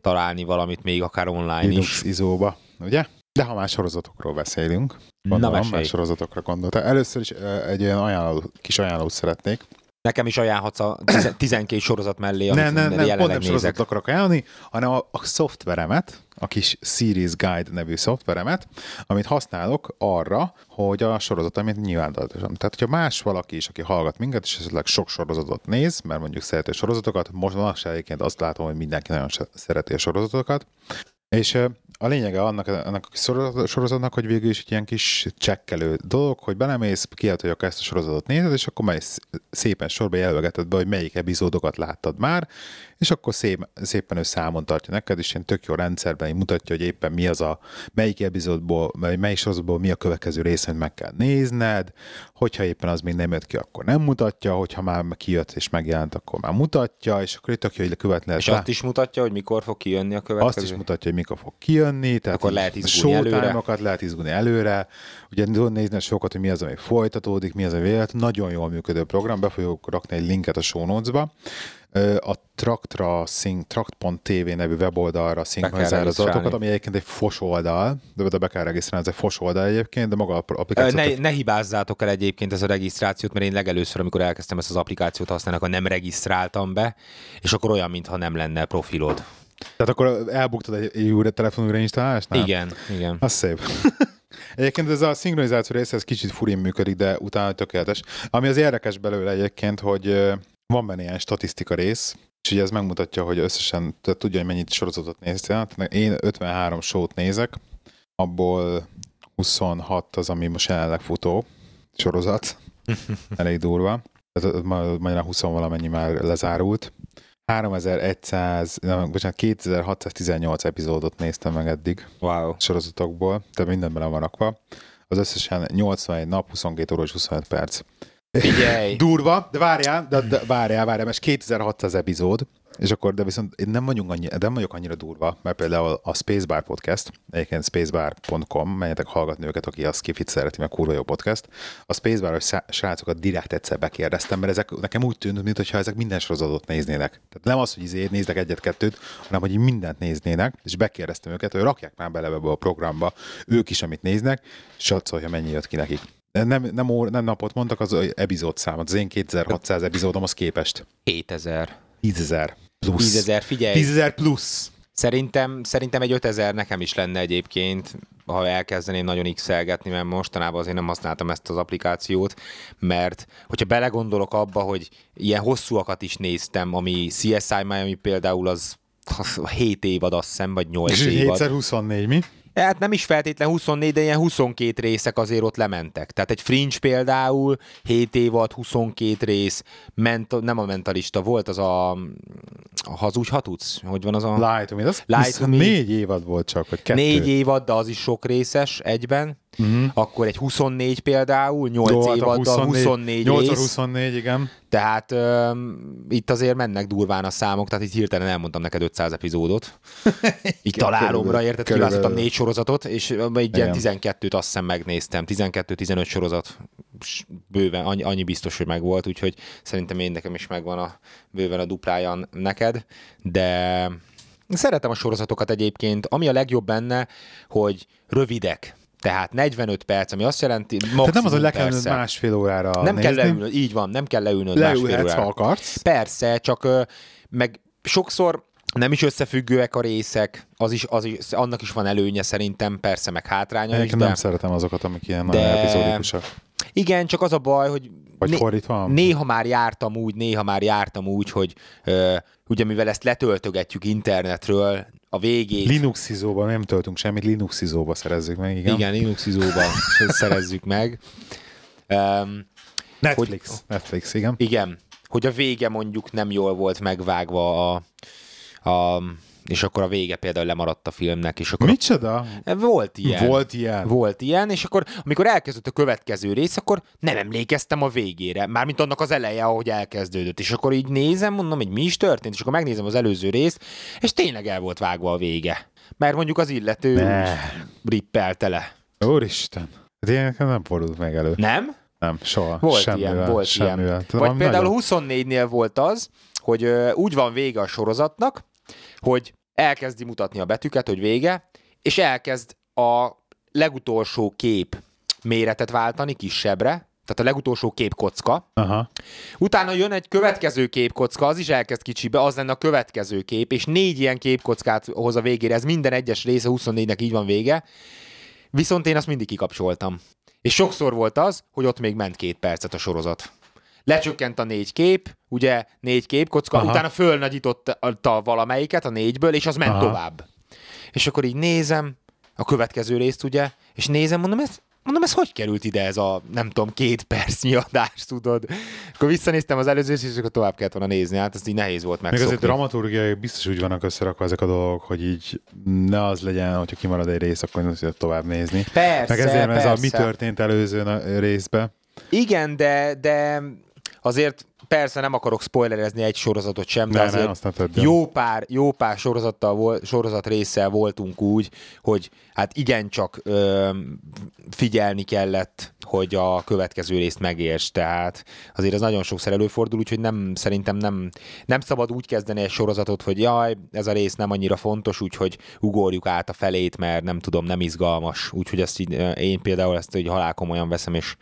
találni valamit még akár online Linux is. izóba, ugye? De ha már sorozatokról beszélünk, Na, gondolom, mesélj. már sorozatokra gondolta. Először is egy olyan ajánló, kis ajánlót szeretnék. Nekem is ajánlhatsz a tizen- 12 sorozat mellé, amit Nem, nem, nem, pont jelenleg nem nézek. sorozatot akarok ajánlani, hanem a, a szoftveremet, a kis Series Guide nevű szoftveremet, amit használok arra, hogy a sorozatomat nyilvántartassam. Tehát, hogyha más valaki is, aki hallgat minket, és esetleg sok sorozatot néz, mert mondjuk szereti a sorozatokat, most manapság egyébként azt látom, hogy mindenki nagyon szereti a sorozatokat, és a lényege annak, annak a sorozatnak, hogy végül is egy ilyen kis csekkelő dolog, hogy belemész, kiad, hogy akkor ezt a sorozatot nézed, és akkor mész szépen sorba jelölgeted be, hogy melyik epizódokat láttad már, és akkor szép, szépen ő számon tartja neked, és ilyen tök jó rendszerben így mutatja, hogy éppen mi az a, melyik epizódból, vagy melyik sorozatból mi a következő rész, hogy meg kell nézned, hogyha éppen az még nem jött ki, akkor nem mutatja, hogyha már kijött és megjelent, akkor már mutatja, és akkor itt tök jó, hogy követni lehet És azt is mutatja, hogy mikor fog kijönni a következő? azt is mutatja, hogy mikor fog kijönni, tehát Akkor lehet izgulni előre. lehet izgulni előre, ugye tudod nézni sokat, hogy mi az, ami folytatódik, mi az, ami vélet. Nagyon jól működő program, be fogjuk rakni egy linket a show notes-ba. A Traktra Sync, Trakt.tv nevű weboldalra szinkronizál az adatokat, ami egyébként egy fos oldal, de oda be kell regisztrálni, ez egy fos oldal egyébként, de maga a applikáció. Ne, ne hibázzátok el egyébként ez a regisztrációt, mert én legelőször, amikor elkezdtem ezt az applikációt használni, akkor nem regisztráltam be, és akkor olyan, mintha nem lenne profilod. Tehát akkor elbuktad egy, egy újra telefonújra installálásnál? Igen, igen. Az szép. Egyébként ez a szinkronizáció része, ez kicsit furin működik, de utána tökéletes. Ami az érdekes belőle egyébként, hogy van benne ilyen statisztika rész, és ugye ez megmutatja, hogy összesen tehát tudja, hogy mennyit sorozatot néztél. Én 53 sót nézek, abból 26 az, ami most jelenleg futó sorozat. Elég durva. Tehát ma- majdnem 20 valamennyi már lezárult. 3100, nem, bocsánat, 2618 epizódot néztem meg eddig Wow. sorozatokból, tehát minden bele van rakva. Az összesen 81 nap, 22 óra és 25 perc. Figyelj! Durva, de várjál, de, de várjál, várjál, mert 2600 epizód, és akkor, de viszont én nem, vagyunk annyi, nem vagyok annyira durva, mert például a Spacebar Podcast, egyébként spacebar.com, menjetek hallgatni őket, aki a Skifit szereti, meg kurva jó podcast. A Spacebar-os srácokat direkt egyszer bekérdeztem, mert ezek nekem úgy tűnt, mintha ezek minden sorozatot néznének. Tehát nem az, hogy izé néznek egyet-kettőt, hanem hogy mindent néznének, és bekérdeztem őket, hogy rakják már bele ebbe a programba ők is, amit néznek, és azt hogy mennyi jött ki nekik. Nem, nem, óra, nem napot mondtak, az epizód számot. Az én 2600 epizódomhoz képest. 7000. 10.000 plusz. 10.000, figyelj! 10.000 plusz. Szerintem, szerintem egy 5000 nekem is lenne egyébként, ha elkezdeném nagyon x mert mostanában azért nem használtam ezt az applikációt, mert hogyha belegondolok abba, hogy ilyen hosszúakat is néztem, ami CSI Miami például az az 7 évad azt hiszem, vagy 8 És évad. 7x24, mi? Hát nem is feltétlen 24, de ilyen 22 részek azért ott lementek. Tehát egy Fringe például, 7 évad, 22 rész, ment, nem a mentalista, volt az a, a hazudj, ha tudsz? Hogy van az a... Me. Az me. Négy évad volt csak, vagy kettő. Négy évad, de az is sok részes egyben. Uh-huh. akkor egy 24 például, 8 Jó, a évaddal 24 8 rész. 24, igen. Tehát um, itt azért mennek durván a számok, tehát itt hirtelen elmondtam neked 500 epizódot. Így találomra, érted? Kiválasztottam négy sorozatot, és egy ilyen Igen. 12-t azt hiszem megnéztem. 12-15 sorozat bőven, annyi, annyi biztos, hogy megvolt, úgyhogy szerintem én nekem is megvan a bőven a duplája neked, de szeretem a sorozatokat egyébként. Ami a legjobb benne, hogy rövidek. Tehát 45 perc, ami azt jelenti, maximum Tehát nem az, hogy le kell persze. másfél órára Nem kell nézni. leülnöd, így van, nem kell leülnöd másfél Leülhetsz, órára. ha akarsz. Persze, csak meg sokszor nem is összefüggőek a részek, az is, az is, annak is van előnye szerintem, persze, meg hátránya is, Egyébként de... nem szeretem azokat, amik ilyen de- epizódikusak. Igen, csak az a baj, hogy Vagy né- fordítva? néha már jártam úgy, néha már jártam úgy, hogy ö, ugye mivel ezt letöltögetjük internetről, a végét... Linuxizóba nem töltünk semmit, Linuxizóba szerezzük meg, igen. igen, Linuxizóban szerezzük meg. Um, Netflix. Hogy... Netflix, igen. Igen, hogy a vége mondjuk nem jól volt megvágva a, a és akkor a vége például lemaradt a filmnek, és akkor Micsoda? volt ilyen. Volt ilyen. Volt ilyen, és akkor amikor elkezdődött a következő rész, akkor nem emlékeztem a végére, mármint annak az eleje, ahogy elkezdődött, és akkor így nézem, mondom, hogy mi is történt, és akkor megnézem az előző részt, és tényleg el volt vágva a vége. Mert mondjuk az illető Ne. rippelte le. Úristen. Hát ilyenek nem fordult meg elő. Nem? Nem, soha. Volt semmivel, ilyen, volt semmivel. ilyen. Vagy például nagyon- 24-nél volt az, hogy úgy van vége a sorozatnak, hogy elkezdi mutatni a betűket, hogy vége, és elkezd a legutolsó kép méretet váltani kisebbre, tehát a legutolsó képkocka. Aha. Utána jön egy következő képkocka, az is elkezd kicsibe, az lenne a következő kép, és négy ilyen képkockát hoz a végére, ez minden egyes része 24-nek így van vége, viszont én azt mindig kikapcsoltam. És sokszor volt az, hogy ott még ment két percet a sorozat. Lecsökkent a négy kép, ugye négy képkocka, Aha. utána fölnagyította valamelyiket a négyből, és az ment Aha. tovább. És akkor így nézem a következő részt, ugye, és nézem, mondom, ez, mondom, ez hogy került ide ez a, nem tudom, két percnyi adás, tudod? Akkor visszanéztem az előző és akkor tovább kellett volna nézni, hát ez így nehéz volt Még megszokni. azért dramaturgiai biztos úgy vannak összerakva ezek a dolgok, hogy így ne az legyen, hogyha kimarad egy rész, akkor nem tudod tovább nézni. Persze, Meg ezért ez a persze. mi történt előző részbe. Igen, de, de azért persze nem akarok spoilerezni egy sorozatot sem, de Ne, azért ne, azt ne jó pár, jó pár sorozattal volt, sorozat résszel voltunk úgy, hogy hát igencsak ö, figyelni kellett, hogy a következő részt megérts, tehát azért ez nagyon sokszor előfordul, úgyhogy nem, szerintem nem, nem szabad úgy kezdeni egy sorozatot, hogy jaj, ez a rész nem annyira fontos, úgyhogy ugorjuk át a felét, mert nem tudom, nem izgalmas, úgyhogy ezt így, én például ezt így halálkomolyan veszem, és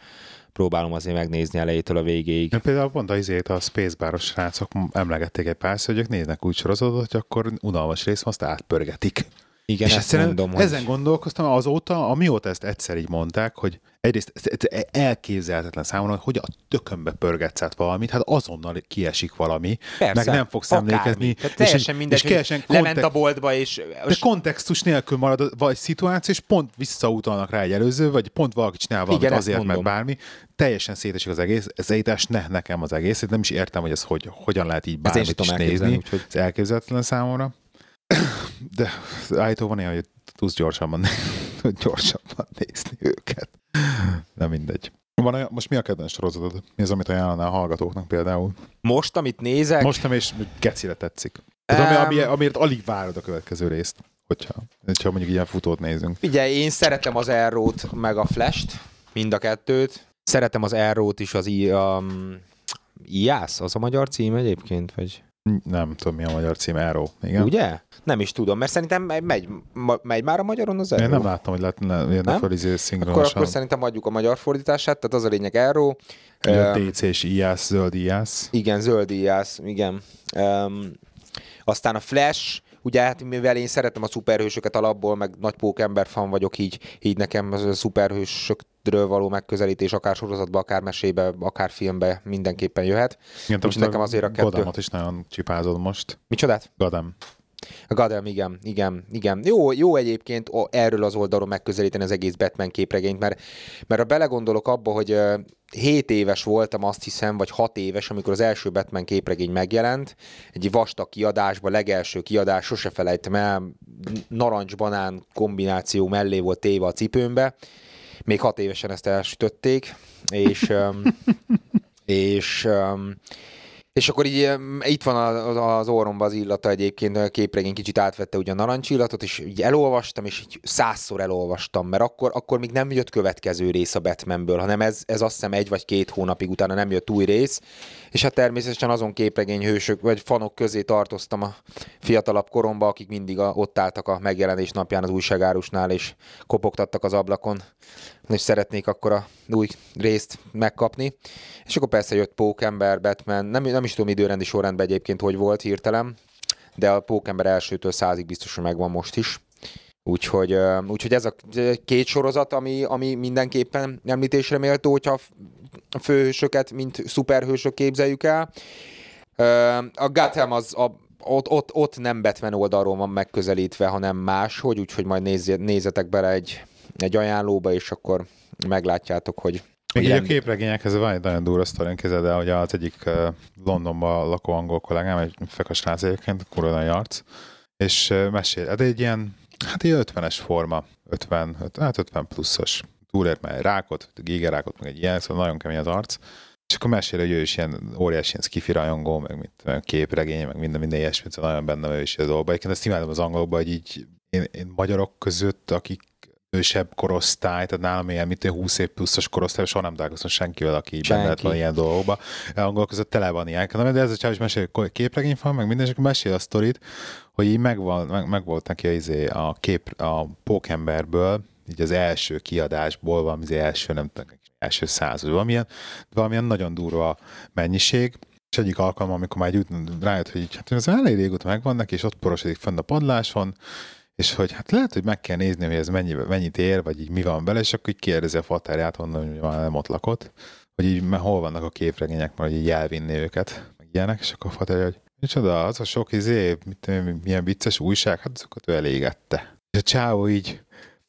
próbálom azért megnézni elejétől a végéig. Én például pont a izét a Spacebaros srácok emlegették egy pár, hogy ők néznek úgy sorozatot, hogy akkor unalmas rész, azt átpörgetik. Igen, és ezt mondom, hogy... ezen gondolkoztam azóta, amióta ezt egyszer így mondták, hogy egyrészt elképzelhetetlen számomra, hogy hogy a tökönbe pörgetsz át valamit, hát azonnal kiesik valami, Persze, meg nem fogsz akármi. emlékezni. Tehát teljesen és, mindegy, és teljesen lement kontek- a boltba, és... de kontextus nélkül marad vagy szituáció, és pont visszautalnak rá egy előző, vagy pont valaki csinál valamit Igen, azért, mert bármi. Teljesen szétesik az egész. Ez egyítás ne nekem az egész. Nem is értem, hogy ez hogy, hogyan lehet így bármit is elképzelni, nézni. úgyhogy- Ez elképzelhetetlen számomra. De állítóban van ilyen, hogy tudsz gyorsabban, gyorsabban nézni őket. Nem mindegy. Van olyan, most mi a kedvenc sorozatod? Mi az, amit ajánlanál a hallgatóknak például? Most, amit nézek, Most nem, és gecire tetszik. Tehát ami, Em. ami, amiért alig várod a következő részt, hogyha, hogyha mondjuk ilyen futót nézünk. Figyelj, én szeretem az Arrow-t, meg a Flash-t, mind a kettőt. Szeretem az Arrow-t is, az I, um, IAS, az a magyar cím egyébként, vagy Nem tudom, mi a magyar cím, Arrow. Igen. ugye? Nem is tudom, mert szerintem megy, megy, már a magyaron az Arrow. Én nem láttam, hogy lehetne jönne fel izé akkor, akkor szerintem adjuk a magyar fordítását, tehát az a lényeg Arrow. Ugye a Öm, DC és IAS, zöld IAS. Igen, zöld íjász, igen. Um, aztán a Flash, ugye hát mivel én szeretem a szuperhősöket alapból, meg nagy pókember fan vagyok, így, így nekem az a szuperhősökről való megközelítés, akár sorozatba, akár mesébe, akár filmbe mindenképpen jöhet. Igen, Úgyhogy nekem azért a kettő- Godamot is nagyon csipázod most. Micsodát? Godam. A Gotham, igen, igen, igen. Jó, jó egyébként erről az oldalról megközelíteni az egész Batman képregényt, mert, mert ha belegondolok abba, hogy ö, 7 éves voltam, azt hiszem, vagy 6 éves, amikor az első Batman képregény megjelent, egy vastag kiadásban, legelső kiadás, sose felejtem el, narancs-banán kombináció mellé volt téve a cipőmbe, még hat évesen ezt elsütötték, és, és és akkor így itt van az orromban az illata egyébként, a képregény kicsit átvette ugye a narancsillatot, és így elolvastam, és így százszor elolvastam, mert akkor, akkor még nem jött következő rész a Batmanből, hanem ez, ez azt hiszem egy vagy két hónapig utána nem jött új rész, és hát természetesen azon képregény hősök vagy fanok közé tartoztam a fiatalabb koromba, akik mindig a, ott álltak a megjelenés napján az újságárusnál, és kopogtattak az ablakon, és szeretnék akkor a új részt megkapni. És akkor persze jött Pókember, Batman, nem, nem is tudom időrendi sorrendben egyébként, hogy volt hirtelen, de a Pókember elsőtől százig biztos, hogy megvan most is. Úgyhogy, úgyhogy ez a két sorozat, ami, ami mindenképpen említésre méltó, hogyha a főhősöket, mint szuperhősök képzeljük el. A Gotham az a, ott, ott, ott nem Batman oldalról van megközelítve, hanem máshogy, úgyhogy majd nézz, nézzetek bele egy, egy ajánlóba, és akkor meglátjátok, hogy még egy a képregényekhez van egy nagyon durva sztorin de hogy az egyik uh, Londonban lakó angol kollégám, egy fekas srác egyébként, kurva arc, és uh, mesél, hát egy ilyen, hát egy 50-es forma, 50, hát 50 pluszos, túlért már rákot, gégerákot, meg egy ilyen, szóval nagyon kemény az arc, és akkor mesél, hogy ő is ilyen óriási ilyen skifi rajongó, meg mint képregény, meg minden, minden ilyesmi, szóval nagyon benne ő is az dolgokban. Egyébként ezt imádom az angolban, hogy így én, én magyarok között, akik ősebb korosztály, tehát nálam ilyen, mint 20 év pluszos korosztály, soha nem találkoztam senkivel, aki Senki. benne van ilyen dolgokba. Angol között tele van ilyen. De ez a csáv is mesél, képregény van, meg minden, és mesél a sztorit, hogy így megvan, meg, meg volt neki a, izé, a kép, a pókemberből, így az első kiadásból, valami az első, nem tudom, első század, valamilyen, valamilyen nagyon durva mennyiség, és egyik alkalom, amikor már egy rájött, hogy így, hát ez elég régóta megvan neki, és ott porosodik fenn a padláson, és hogy hát lehet, hogy meg kell nézni, hogy ez mennyi, mennyit ér, vagy így mi van bele, és akkor így kérdezi a fatárját, honnan, hogy van nem ott lakott, hogy így hol vannak a képregények, mert így elvinni őket, meg ilyenek, és akkor a fatárja, hogy micsoda, az a sok izé, mit, milyen vicces újság, hát azokat ő elégette. És a csávó így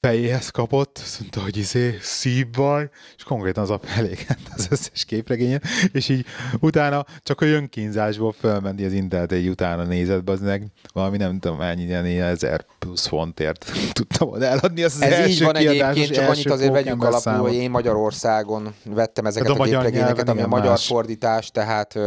fejéhez kapott, azt mondta, hogy izé, szívbaj, és konkrétan az a elégett az összes képregényen, és így utána csak a önkínzásból fölmenni az internet egy utána nézett, az meg valami nem tudom, ennyi ilyen ezer plusz fontért tudtam volna eladni az, az Ez első így van egyébként, csak annyit azért vegyünk alapul, számot. hogy én Magyarországon vettem ezeket a, a képregényeket, ami a magyar más. fordítás, tehát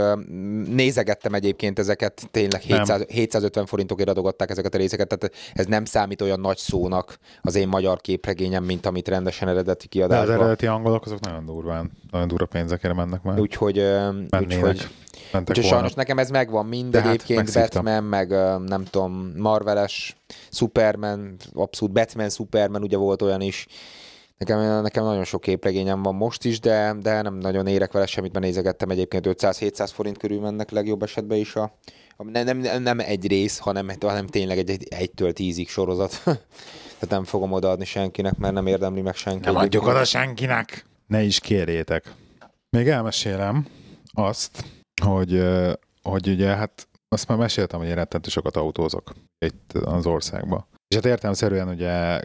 nézegettem egyébként ezeket, tényleg 700, 750 forintokért adogatták ezeket a részeket, tehát ez nem számít olyan nagy szónak az én magyar magyar képregényem, mint amit rendesen eredeti kiadásban. De az eredeti angolok azok nagyon durván, nagyon durva pénzekért mennek már. Úgyhogy, úgyhogy, úgyhogy sajnos nekem ez megvan mind, De hát egyébként hát Batman, meg nem tudom, Marveles, Superman, abszolút Batman, Superman, ugye volt olyan is, Nekem, nekem nagyon sok képregényem van most is, de, de nem nagyon érek vele semmit, mert nézegettem egyébként 500-700 forint körül mennek legjobb esetben is a nem, nem, nem egy rész, hanem, hanem tényleg egy, egy egytől tízig sorozat. Tehát nem fogom odaadni senkinek, mert nem érdemli meg senki. Nem adjuk oda senkinek! Ne is kérjétek. Még elmesélem azt, hogy, hogy ugye hát azt már meséltem, hogy én rettentő sokat autózok itt az országban. És hát értelmszerűen ugye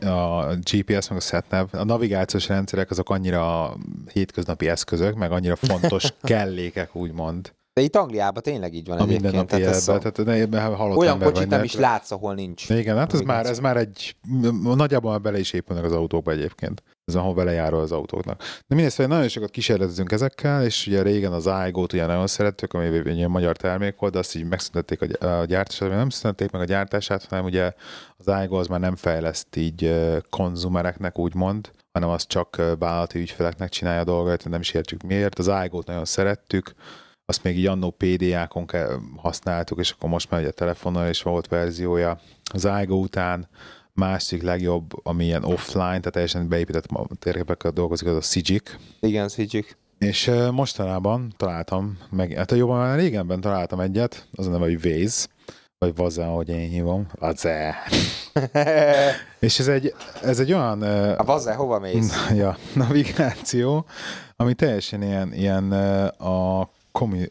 a GPS, meg a SatNav, a navigációs rendszerek azok annyira hétköznapi eszközök, meg annyira fontos kellékek, úgymond, de itt Angliában tényleg így van a egyébként. Minden tehát, ez tehát ne, ne, olyan kocsit nem is látsz, ahol nincs. Igen, hát ez már, ez már egy, nagyjából bele is épülnek az autókba egyébként. Ez ahol vele jár az autóknak. De mindezt, hogy nagyon sokat kísérletezünk ezekkel, és ugye régen az iGo-t ugye nagyon szerettük, ami egy ilyen magyar termék volt, de azt így megszüntették a gyártását, nem szüntették meg a gyártását, hanem ugye az iGo az már nem fejleszt így konzumereknek, úgymond, hanem az csak vállalati ügyfeleknek csinálja a dolgait, nem is értjük miért. Az iGo-t nagyon szerettük, azt még így annó PDA-kon használtuk, és akkor most már ugye telefonon is volt verziója. Az iGo után másik legjobb, ami ilyen offline, tehát teljesen beépített térképekkel dolgozik, az a Sigic. Igen, Sigic. És mostanában találtam, meg, hát jobban már régenben találtam egyet, az a neve, hogy Waze, vagy Vaze, ahogy én hívom. Vaze. és ez egy, ez egy olyan... A Vaze, hova mész? Ja, navigáció, ami teljesen ilyen, ilyen a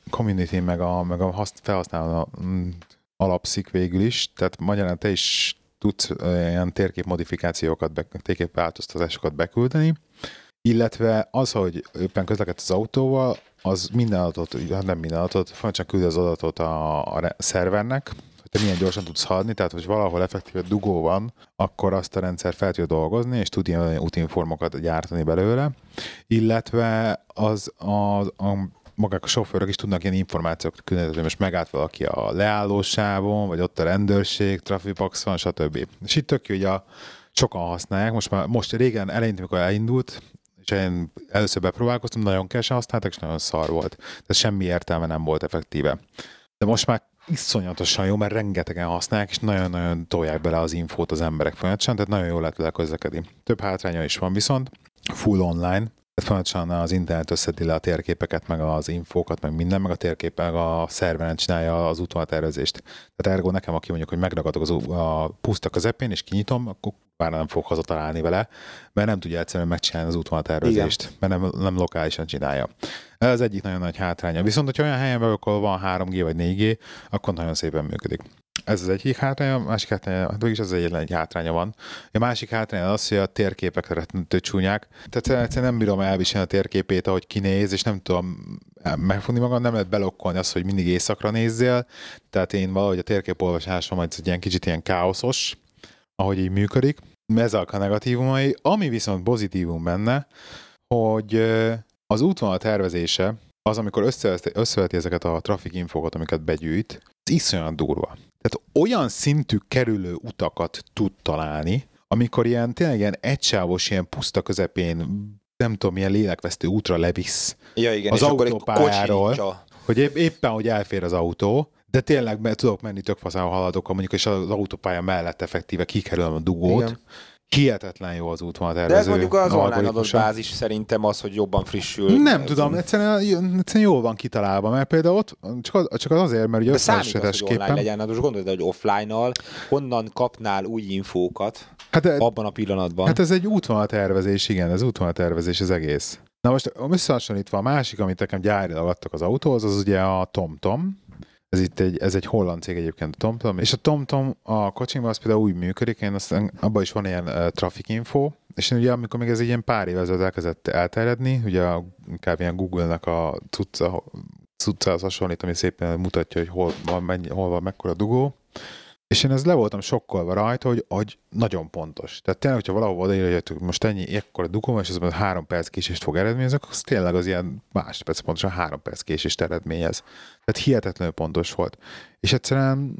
community meg a, meg a felhasználó mm, alapszik végül is, tehát magyarán te is tudsz ilyen térképmodifikációkat, térképváltoztatásokat beküldeni, illetve az, hogy éppen közlekedsz az autóval, az minden adatot, hát nem minden adatot, csak küld az adatot a, a szervernek, te milyen gyorsan tudsz haladni, tehát hogy valahol effektíve dugó van, akkor azt a rendszer fel tudja dolgozni, és tud ilyen útinformokat gyártani belőle, illetve az a, a magák a sofőrök is tudnak ilyen információkat küldeni, hogy most megállt valaki a leállósávon, vagy ott a rendőrség, trafipax van, stb. És itt tök jó, hogy a, sokan használják, most már most régen eleinte, amikor elindult, és én először bepróbálkoztam, nagyon kevesen használtak, és nagyon szar volt. Tehát semmi értelme nem volt effektíve. De most már iszonyatosan jó, mert rengetegen használják, és nagyon-nagyon tolják bele az infót az emberek folyamatosan, tehát nagyon jól lehet vele közlekedni. Több hátránya is van viszont, full online, tehát folyamatosan az internet összedi le a térképeket, meg az infókat, meg minden, meg a térkép, meg a szerveren csinálja az útvonaltervezést. Tehát ergo nekem, aki mondjuk, hogy megragadok az, a puszta közepén, és kinyitom, akkor már nem fog hazatalálni vele, mert nem tudja egyszerűen megcsinálni az útvonaltervezést, mert nem, nem lokálisan csinálja. Ez egyik nagyon nagy hátránya. Viszont, hogyha olyan helyen vagyok, ahol van 3G vagy 4G, akkor nagyon szépen működik. Ez az egyik hátránya, a másik hátránya, hát mégis az egyetlen egy hátránya van. A másik hátránya az, hogy a térképek rettentő csúnyák. Tehát egyszerűen nem bírom elviselni a térképét, ahogy kinéz, és nem tudom megfogni magam, nem lehet belokkolni azt, hogy mindig éjszakra nézzél. Tehát én valahogy a térképolvasásom egy ilyen kicsit ilyen káoszos, ahogy így működik. Ez a negatívumai. Ami viszont pozitívum benne, hogy az útvonal tervezése az, amikor összeveti, ezeket a traffic infokat, amiket begyűjt, az iszonyat durva. Tehát olyan szintű kerülő utakat tud találni, amikor ilyen tényleg ilyen egysávos, ilyen puszta közepén nem tudom, milyen lélekvesztő útra levisz. Ja, igen, az autópályáról, hogy épp, éppen, hogy elfér az autó, de tényleg be, tudok menni tök faszán haladok, mondjuk, és az autópálya mellett effektíve kikerülöm a dugót, igen hihetetlen jó az útvonaltervező. De ez mondjuk az online adott bázis szerintem az, hogy jobban frissül. Nem tudom, egyszerűen, egyszerűen jól van kitalálva, mert például ott csak, az, csak az azért, mert ugye hogy online legyen, hát most gondolod, hogy offline-nal honnan kapnál új infókat hát abban a pillanatban. Hát ez egy útvonaltervezés, igen, ez útvonaltervezés az egész. Na most összehasonlítva a másik, amit nekem gyárilag adtak az autóhoz, az ugye a TomTom, ez itt egy, ez egy holland cég egyébként a TomTom, és a TomTom a kocsinkban az például úgy működik, én azt, abban is van ilyen uh, traffic info, és ugye amikor még ez egy ilyen pár éve ezelőtt elkezdett elterjedni, ugye a, inkább ilyen Google-nek a cucca, cuccahoz hasonlít, ami szépen mutatja, hogy hol van, mennyi, hol van mekkora dugó, és én ez le voltam sokkolva rajta, hogy, hogy nagyon pontos. Tehát tényleg, hogyha valahol odaírja, hogy most ennyi ekkora dugó, és az három perc késést fog eredményezni, akkor az tényleg az ilyen másodperc pontosan három perc késést eredményez. Tehát hihetetlenül pontos volt. És egyszerűen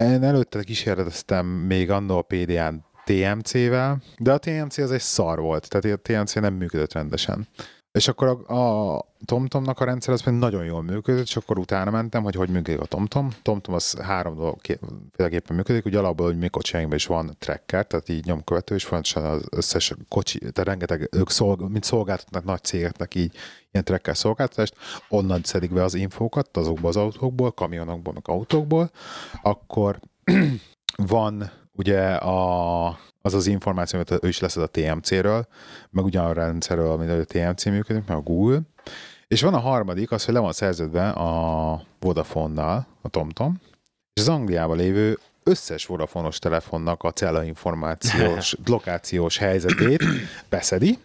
én előtte kísérleteztem még annól a PDA-n TMC-vel, de a TMC az egy szar volt, tehát a TMC nem működött rendesen. És akkor a, a TomTomnak a rendszer az pedig nagyon jól működött, és akkor utána mentem, hogy hogy működik a TomTom. TomTom az három dologféleképpen működik, ugye alapból, hogy mi kocsiainkban is van tracker, tehát így nyomkövető, és fontosan az összes kocsi, tehát rengeteg, ők szolg, mint szolgáltatnak nagy cégeknek így ilyen tracker szolgáltatást, onnan szedik be az infókat azokból az autókból, kamionokból, meg autókból, akkor van ugye a az az információ, amit ő is leszed a TMC-ről, meg ugyan a rendszerről, amit a TMC működik, meg a Google. És van a harmadik, az, hogy le van szerződve a Vodafone-nal, a TomTom, és az Angliában lévő összes Vodafonos telefonnak a cella információs, lokációs helyzetét beszedi,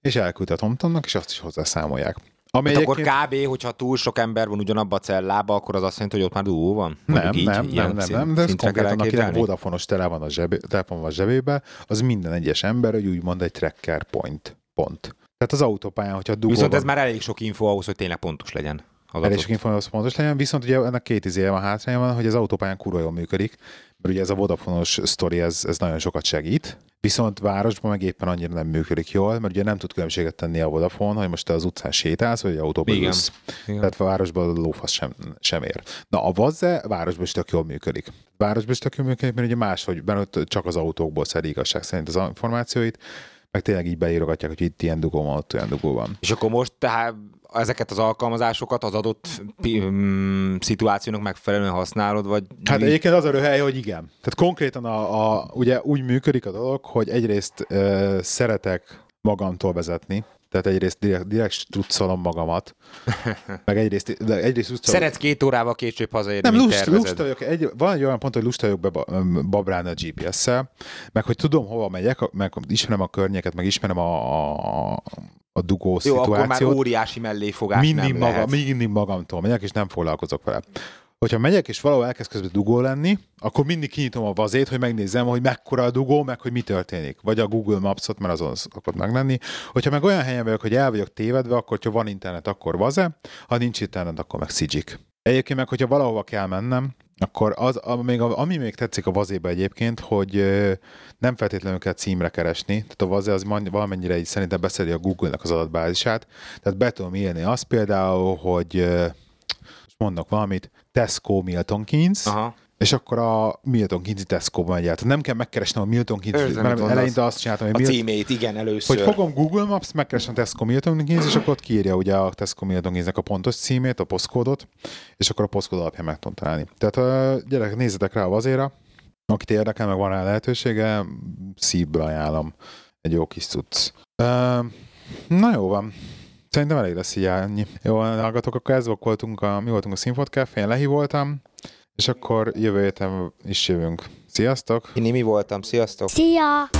és elküldte a TomTomnak, és azt is hozzászámolják. Ami hát egyébként... akkor kb. hogyha túl sok ember van ugyanabba a cellába, akkor az azt jelenti, hogy ott már dugó van? Nem, így, nem, nem, nem, nem, de ez konkrétan, akinek Vodafonos tele van a zsebé, telefon van a zsebébe, az minden egyes ember, hogy úgy mond egy tracker point, pont. Tehát az autópályán, hogyha dugó Viszont van, ez már elég sok info ahhoz, hogy tényleg pontos legyen. Elég sok info ahhoz pontos legyen, viszont ugye ennek két izéje van hátránya van, hogy az autópályán kurva jól működik, mert ugye ez a Vodafonos sztori, ez, ez nagyon sokat segít, viszont városban meg éppen annyira nem működik jól, mert ugye nem tud különbséget tenni a Vodafone, hogy most te az utcán sétálsz, vagy autóban Igen. ülsz. Igen. Tehát a városban a lófasz sem, sem ér. Na a Vazze városban is tök jól működik. Városban is tök jól működik, mert ugye máshogy benne csak az autókból szed igazság szerint az információit, meg tényleg így beírogatják, hogy itt ilyen dugó van, ott olyan dugó van. És akkor most tehát ezeket az alkalmazásokat az adott um, szituációnak megfelelően használod, vagy... Hát egyébként az a röhely, hogy igen. Tehát konkrétan a, a, ugye úgy működik a dolog, hogy egyrészt uh, szeretek magamtól vezetni, tehát egyrészt direkt, direkt struccolom magamat, meg egyrészt, de egyrészt struccolom. Szeretsz két órával később hazaérni, Nem, lust, lusta vagyok. Egy, van egy olyan pont, hogy lusta vagyok be babrálni a GPS-szel, meg hogy tudom, hova megyek, meg ismerem a környéket, meg ismerem a, a, a dugó Jó, szituációt. akkor már óriási melléfogás mindig nem maga, lehet. Mindig magamtól megyek, és nem foglalkozok vele. Hogyha megyek és valahol elkezd közben dugó lenni, akkor mindig kinyitom a vazét, hogy megnézzem, hogy mekkora a dugó, meg hogy mi történik. Vagy a Google Maps-ot, mert azon szokott meglenni. Hogyha meg olyan helyen vagyok, hogy el vagyok tévedve, akkor ha van internet, akkor vaze, ha nincs internet, akkor meg szidzsik. Egyébként meg, hogyha valahova kell mennem, akkor az, ami még, tetszik a vazéba egyébként, hogy nem feltétlenül kell címre keresni, tehát a vazé az valamennyire így szerintem beszedi a Google-nek az adatbázisát, tehát be tudom írni azt például, hogy mondok valamit, Tesco Milton Keynes, Aha. és akkor a Milton Keynes Tesco-ba megy. Tehát nem kell megkeresnem a Milton Érzem, mert eleinte azt csináltam, hogy A Milton címét, igen, először. hogy fogom Google Maps, megkeresem Tesco Milton Keynes, és akkor ott kiírja ugye a Tesco Milton Keynesnek a pontos címét, a poszkódot, és akkor a poszkód alapján meg tudom találni. Tehát gyerek, nézzetek rá a vazéra, akit érdekel, meg van rá lehetősége, szívből ajánlom egy jó kis cucc. Na jó van. Szerintem elég lesz így ennyi. Jó, hallgatok, akkor ez voltunk a, mi voltunk a Színfot Café, én Lehi voltam, és akkor jövő héten is jövünk. Sziasztok! Én mi voltam, sziasztok! Szia!